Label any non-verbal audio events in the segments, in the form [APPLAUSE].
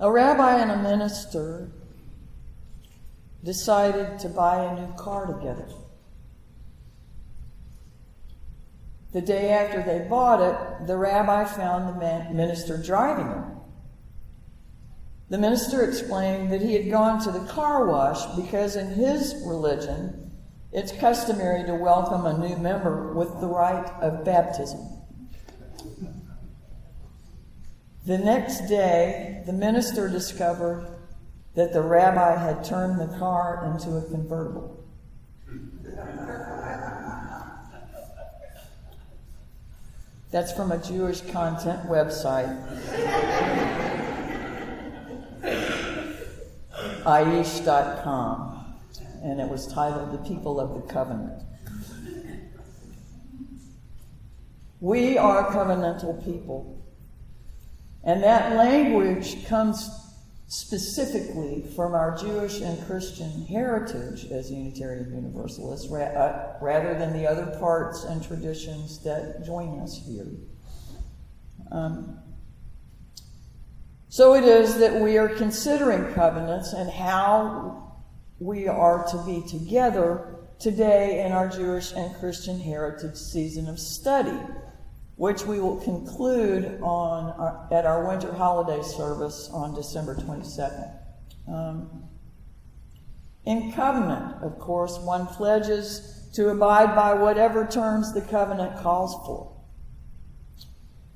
A rabbi and a minister decided to buy a new car together. The day after they bought it, the rabbi found the minister driving it. The minister explained that he had gone to the car wash because in his religion, it's customary to welcome a new member with the rite of baptism. The next day, the minister discovered that the rabbi had turned the car into a convertible. That's from a Jewish content website. Aish.com. And it was titled The People of the Covenant. We are covenantal people. And that language comes specifically from our Jewish and Christian heritage as Unitarian Universalists uh, rather than the other parts and traditions that join us here. Um, so it is that we are considering covenants and how we are to be together today in our Jewish and Christian heritage season of study which we will conclude on our, at our winter holiday service on December 22nd. Um, in covenant, of course, one pledges to abide by whatever terms the covenant calls for.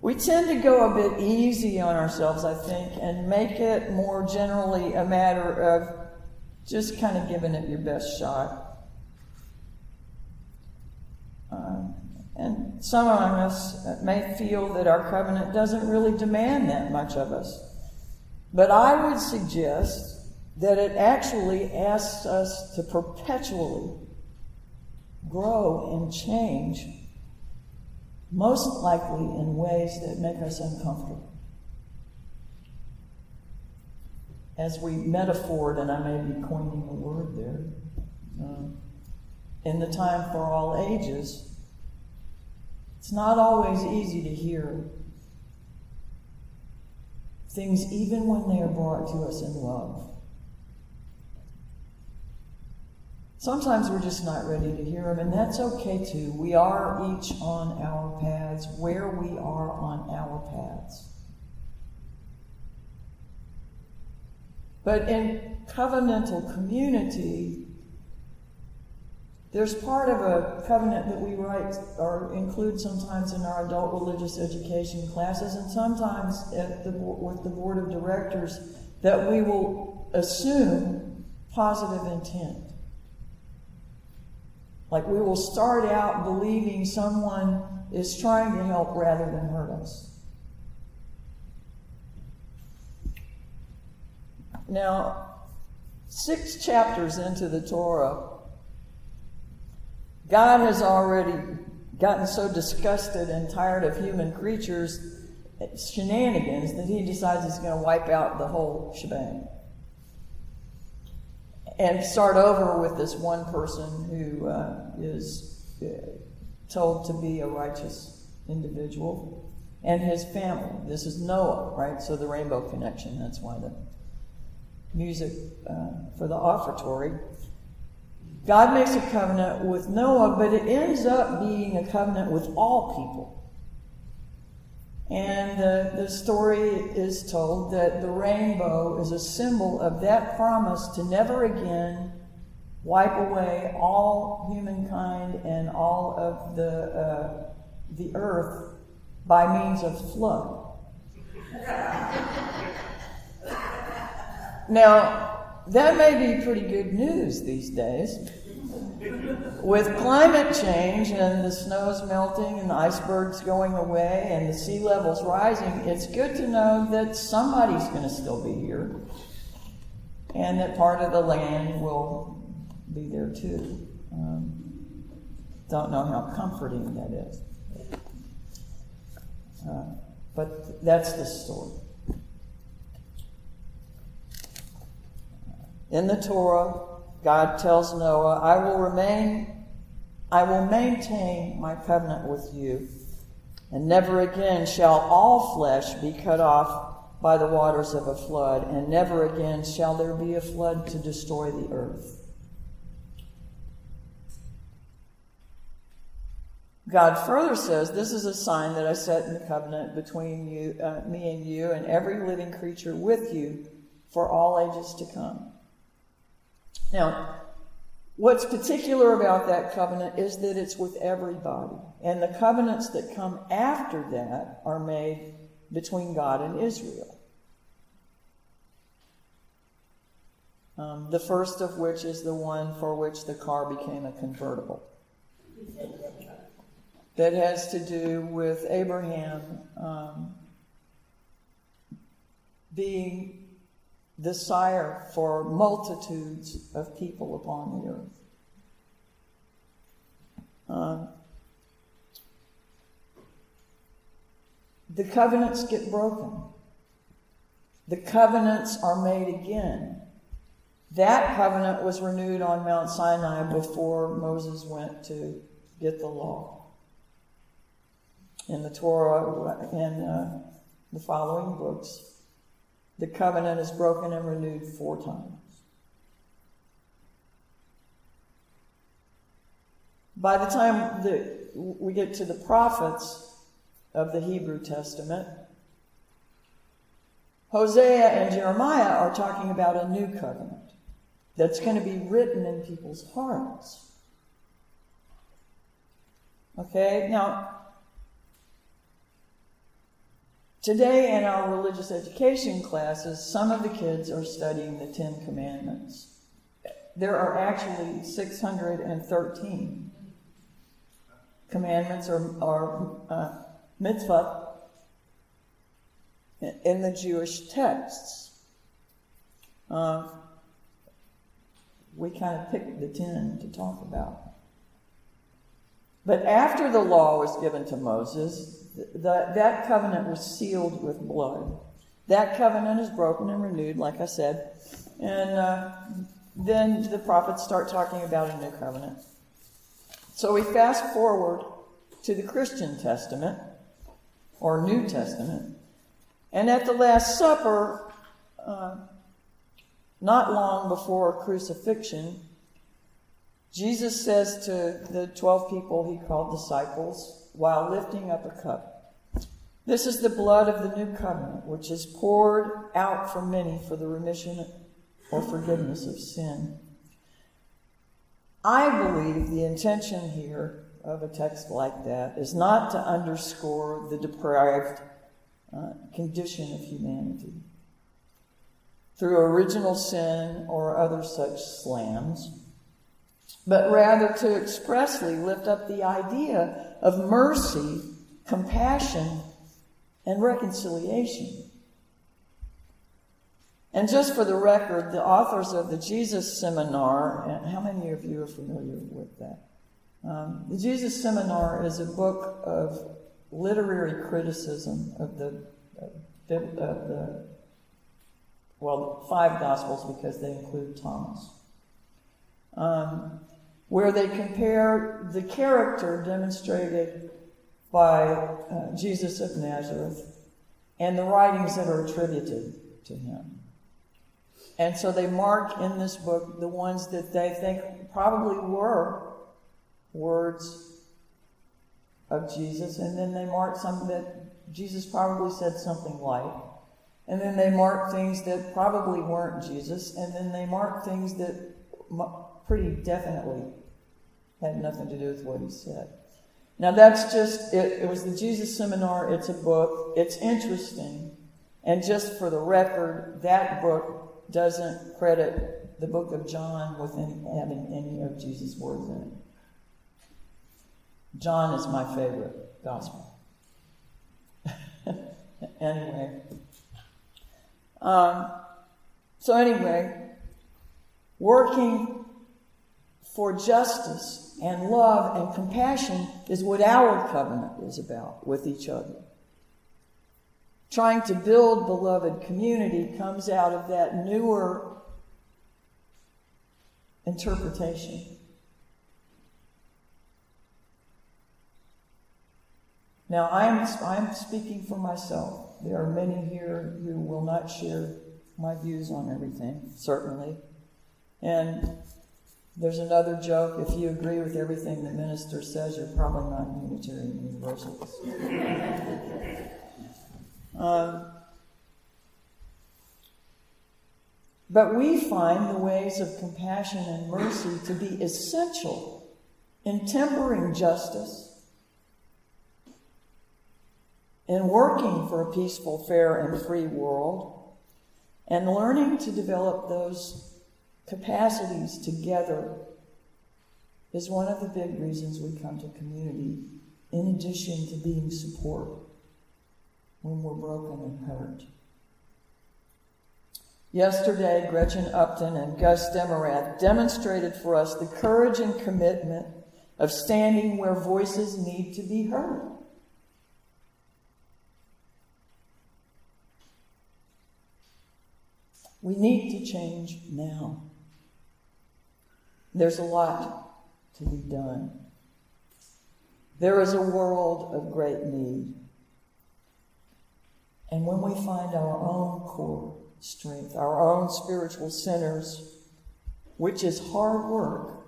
We tend to go a bit easy on ourselves, I think, and make it more generally a matter of just kind of giving it your best shot. Um, and some of us may feel that our covenant doesn't really demand that much of us. But I would suggest that it actually asks us to perpetually grow and change, most likely in ways that make us uncomfortable. As we metaphored, and I may be coining a word there, um, in the time for all ages, it's not always easy to hear things, even when they are brought to us in love. Sometimes we're just not ready to hear them, and that's okay too. We are each on our paths where we are on our paths. But in covenantal community, there's part of a covenant that we write or include sometimes in our adult religious education classes, and sometimes the, with the board of directors that we will assume positive intent. Like we will start out believing someone is trying to help rather than hurt us. Now, six chapters into the Torah, God has already gotten so disgusted and tired of human creatures' shenanigans that he decides he's going to wipe out the whole shebang and start over with this one person who uh, is uh, told to be a righteous individual and his family. This is Noah, right? So the rainbow connection, that's why the music uh, for the offertory God makes a covenant with Noah, but it ends up being a covenant with all people. And the, story is told that the rainbow is a symbol of that promise to never again wipe away all humankind and all of the, uh, the earth by means of flood. [LAUGHS] now, that may be pretty good news these days. With climate change and the snows melting and the icebergs going away and the sea levels rising, it's good to know that somebody's going to still be here and that part of the land will be there too. Um, don't know how comforting that is. Uh, but that's the story. In the Torah, God tells Noah, I will remain, I will maintain my covenant with you, and never again shall all flesh be cut off by the waters of a flood, and never again shall there be a flood to destroy the earth. God further says, This is a sign that I set in the covenant between you, uh, me and you, and every living creature with you for all ages to come. Now, what's particular about that covenant is that it's with everybody. And the covenants that come after that are made between God and Israel. Um, the first of which is the one for which the car became a convertible that has to do with Abraham um, being the sire for multitudes of people upon the earth. Um, the covenants get broken. The covenants are made again. That covenant was renewed on Mount Sinai before Moses went to get the law in the Torah and uh, the following books, the covenant is broken and renewed four times. By the time that we get to the prophets of the Hebrew Testament, Hosea and Jeremiah are talking about a new covenant that's going to be written in people's hearts. Okay, now Today, in our religious education classes, some of the kids are studying the Ten Commandments. There are actually 613 commandments or, or uh, mitzvah in the Jewish texts. Uh, we kind of picked the 10 to talk about. But after the law was given to Moses, that covenant was sealed with blood. That covenant is broken and renewed, like I said. And uh, then the prophets start talking about a new covenant. So we fast forward to the Christian Testament or New Testament. And at the Last Supper, uh, not long before crucifixion, Jesus says to the 12 people he called disciples, while lifting up a cup. This is the blood of the new covenant, which is poured out for many for the remission or forgiveness of sin. I believe the intention here of a text like that is not to underscore the deprived uh, condition of humanity through original sin or other such slams but rather to expressly lift up the idea of mercy, compassion, and reconciliation. And just for the record, the authors of the Jesus Seminar, how many of you are familiar with that? Um, the Jesus Seminar is a book of literary criticism of the, of the, well, five Gospels because they include Thomas. Um, where they compare the character demonstrated by uh, Jesus of Nazareth and the writings that are attributed to him. And so they mark in this book the ones that they think probably were words of Jesus, and then they mark some that Jesus probably said something like. And then they mark things that probably weren't Jesus, and then they mark things that pretty definitely had nothing to do with what he said. Now that's just, it, it was the Jesus Seminar, it's a book, it's interesting. And just for the record, that book doesn't credit the book of John with any, having any of Jesus' words in it. John is my favorite gospel. [LAUGHS] anyway. Um, so, anyway, working for justice and love and compassion is what our covenant is about with each other. Trying to build beloved community comes out of that newer interpretation. Now, I'm, I'm speaking for myself. there are many here who will not share my views on everything, certainly. And there's another joke if you agree with everything the minister says, you're probably not a Unitarian Universalist. [LAUGHS] um, but we find the ways of compassion and mercy to be essential in tempering justice in working for a peaceful, fair, and free world, and learning to develop those capacities together is one of the big reasons we come to community, in addition to being support when we're broken and hurt. Yesterday, Gretchen Upton and Gus Demarath demonstrated for us the courage and commitment of standing where voices need to be heard. We need to change now. There's a lot to be done. There is a world of great need. And when we find our own core strength, our own spiritual centers, which is hard work,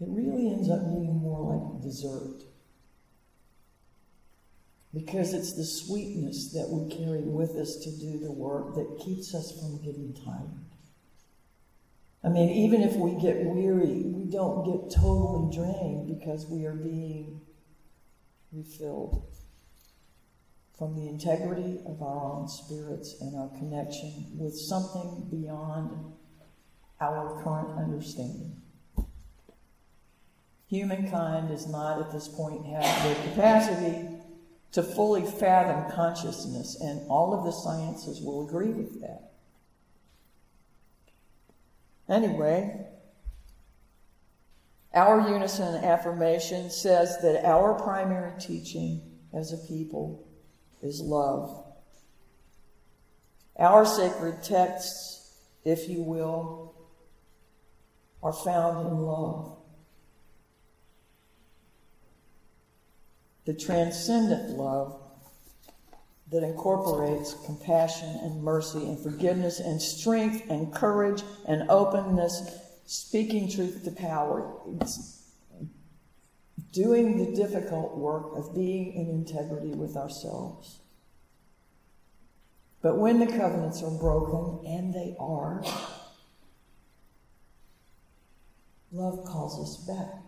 it really ends up being more like dessert because it's the sweetness that we carry with us to do the work that keeps us from getting tired. I mean, even if we get weary, we don't get totally drained because we are being refilled from the integrity of our own spirits and our connection with something beyond our current understanding. Humankind does not at this point have the capacity to fully fathom consciousness, and all of the sciences will agree with that. Anyway, our unison affirmation says that our primary teaching as a people is love. Our sacred texts, if you will, are found in love. the transcendent love that incorporates compassion and mercy and forgiveness and strength and courage and openness, speaking truth to power. It's doing the difficult work of being in integrity with ourselves. But when the covenants are broken, and they are, love calls us back.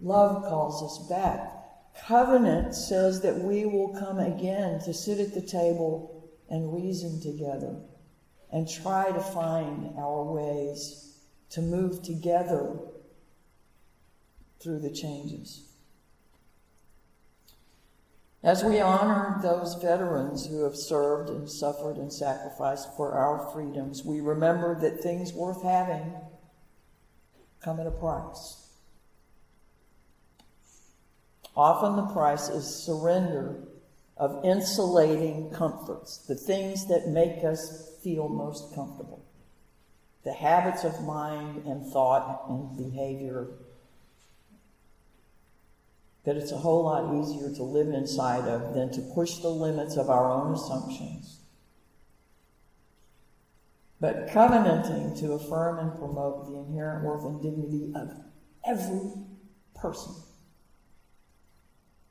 Love calls us back. Covenant says that we will come again to sit at the table and reason together and try to find our ways to move together through the changes. As we honor those veterans who have served and suffered and sacrificed for our freedoms, we remember that things worth having come at a price. Often the price is surrender of insulating comforts, the things that make us feel most comfortable, the habits of mind and thought and behavior. That it's a whole lot easier to live inside of than to push the limits of our own assumptions. But covenanting to affirm and promote the inherent worth and dignity of every person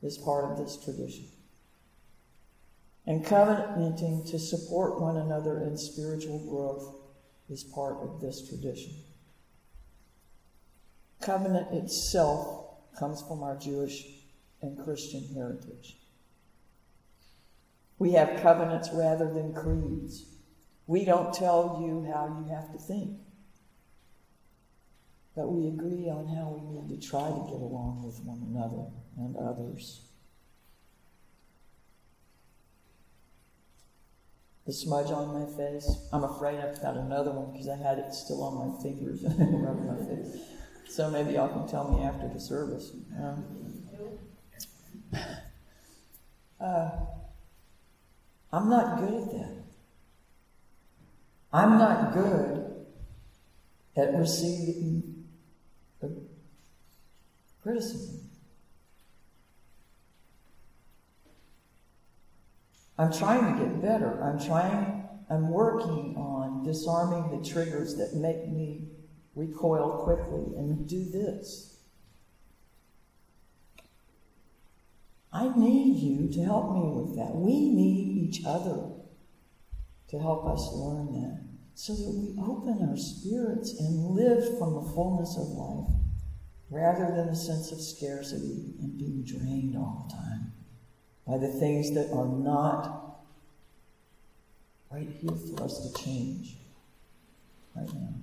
is part of this tradition. And covenanting to support one another in spiritual growth is part of this tradition. Covenant itself comes from our Jewish and Christian heritage. We have covenants rather than creeds. We don't tell you how you have to think, but we agree on how we need to try to get along with one another and others. The smudge on my face. I'm afraid I've got another one because I had it still on my fingers [LAUGHS] around my face. So maybe y'all can tell me after the service. Um, uh, I'm not good at that. I'm not good at receiving criticism. I'm trying to get better. I'm trying, I'm working on disarming the triggers that make me recoil quickly and do this. I need you to help me with that. We need each other to help us learn that so that we open our spirits and live from the fullness of life rather than a sense of scarcity and being drained all the time by the things that are not right here for us to change right now.